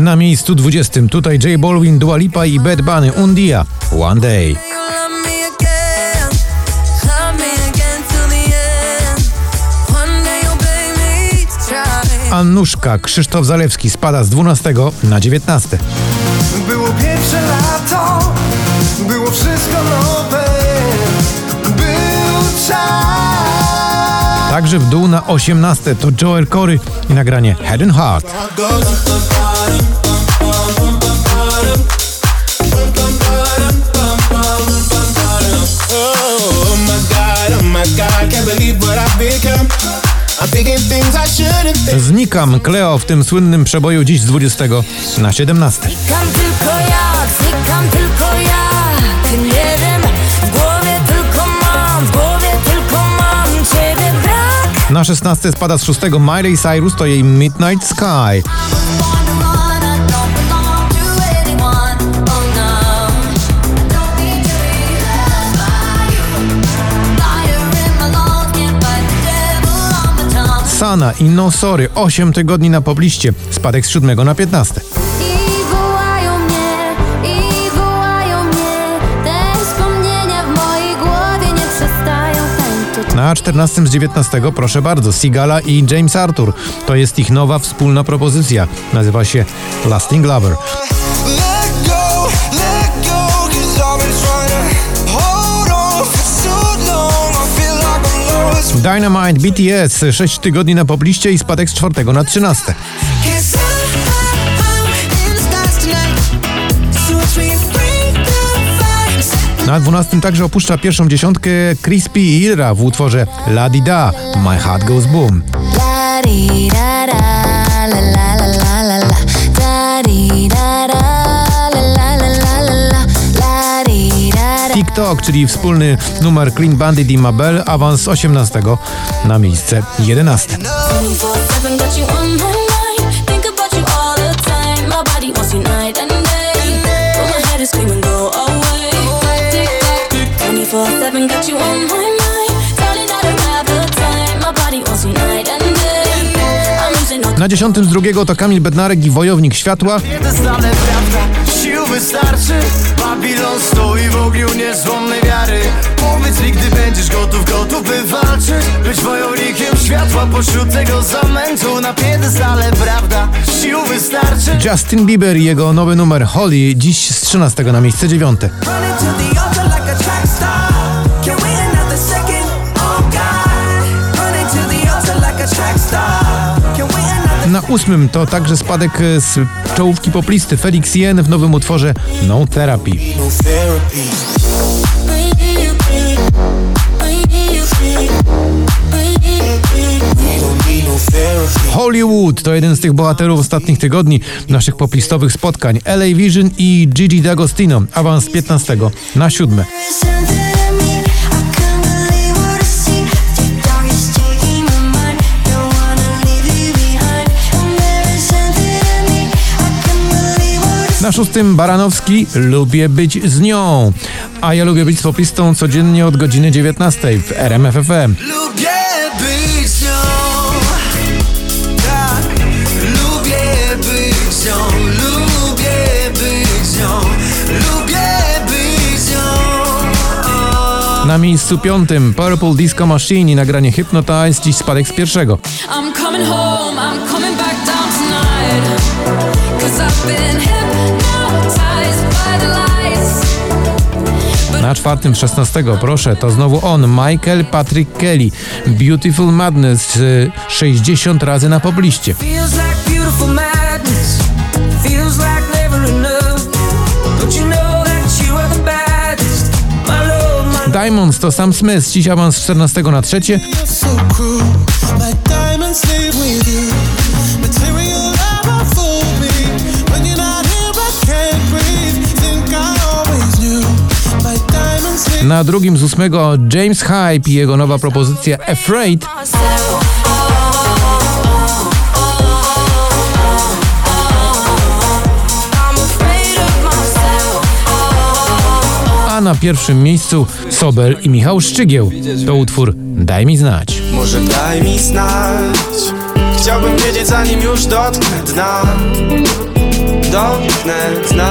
Na miejscu 20 tutaj J Balvin, Dua Lipa i Bad Bunny Undia One Day. Annuszka Krzysztof Zalewski spada z 12 na 19. Było pierwsze lato, było wszystko nowe, Także w dół na 18 to Joel Corey i nagranie Head and Heart. Znikam Cleo w tym słynnym przeboju dziś z 20 na 17. Znikam tylko ja, znikam tylko Na 16 spada z 6 Miley Cyrus, to jej Midnight Sky. Sana i No Sorry 8 tygodni na pobliście, spadek z 7 na 15. Na 14 z 19 proszę bardzo, Sigala i James Arthur. To jest ich nowa wspólna propozycja. Nazywa się Lasting Lover. Dynamite BTS 6 tygodni na pobliście i spadek z 4 na 13. Na 12 także opuszcza pierwszą dziesiątkę Crispy Ira w utworze La Di Da My Heart Goes Boom. TikTok, czyli wspólny numer Clean Bandit i Mabel, awans z 18 na miejsce 11. Na dziesiątym z drugiego to Kamil Bednarek i Wojownik Światła. Wystarczy. Babilon stoi w ogniu niezłomnej wiary. Powiedz mi, gdy będziesz gotów, gotów by walczyć Być wojownikiem światła. Pośród tego zamętu Na piedestale, prawda, sił wystarczy. Justin Bieber i jego nowy numer Holly Dziś z 13 na miejsce 9 ósmym to także spadek e, z czołówki poplisty Felix Jen w nowym utworze No Therapy. Hollywood to jeden z tych bohaterów ostatnich tygodni naszych poplistowych spotkań. LA Vision i Gigi D'Agostino. Awans z 15 na 7. Na szóstym Baranowski lubię być z nią. A ja lubię być z popistą codziennie od godziny 19 w RMFFM. Lubię być z nią. Tak, lubię być z nią. Lubię być z nią. Lubię być z nią. Na miejscu piątym Purple Disco Machine i nagranie Hypnotize, dziś spadek z pierwszego. I'm coming home, I'm coming back down tonight. Cause I've been na czwartym 16, proszę, to znowu on, Michael Patrick Kelly. Beautiful Madness 60 razy na pobliście. Diamonds to Sam Smith, dziś awans z 14 na trzecie. Na drugim z ósmego James Hype i jego nowa propozycja Afraid. A na pierwszym miejscu Sobel i Michał Szczygieł. To utwór Daj mi znać. Może daj mi znać. Chciałbym wiedzieć zanim już dotknę dna. dostępne dla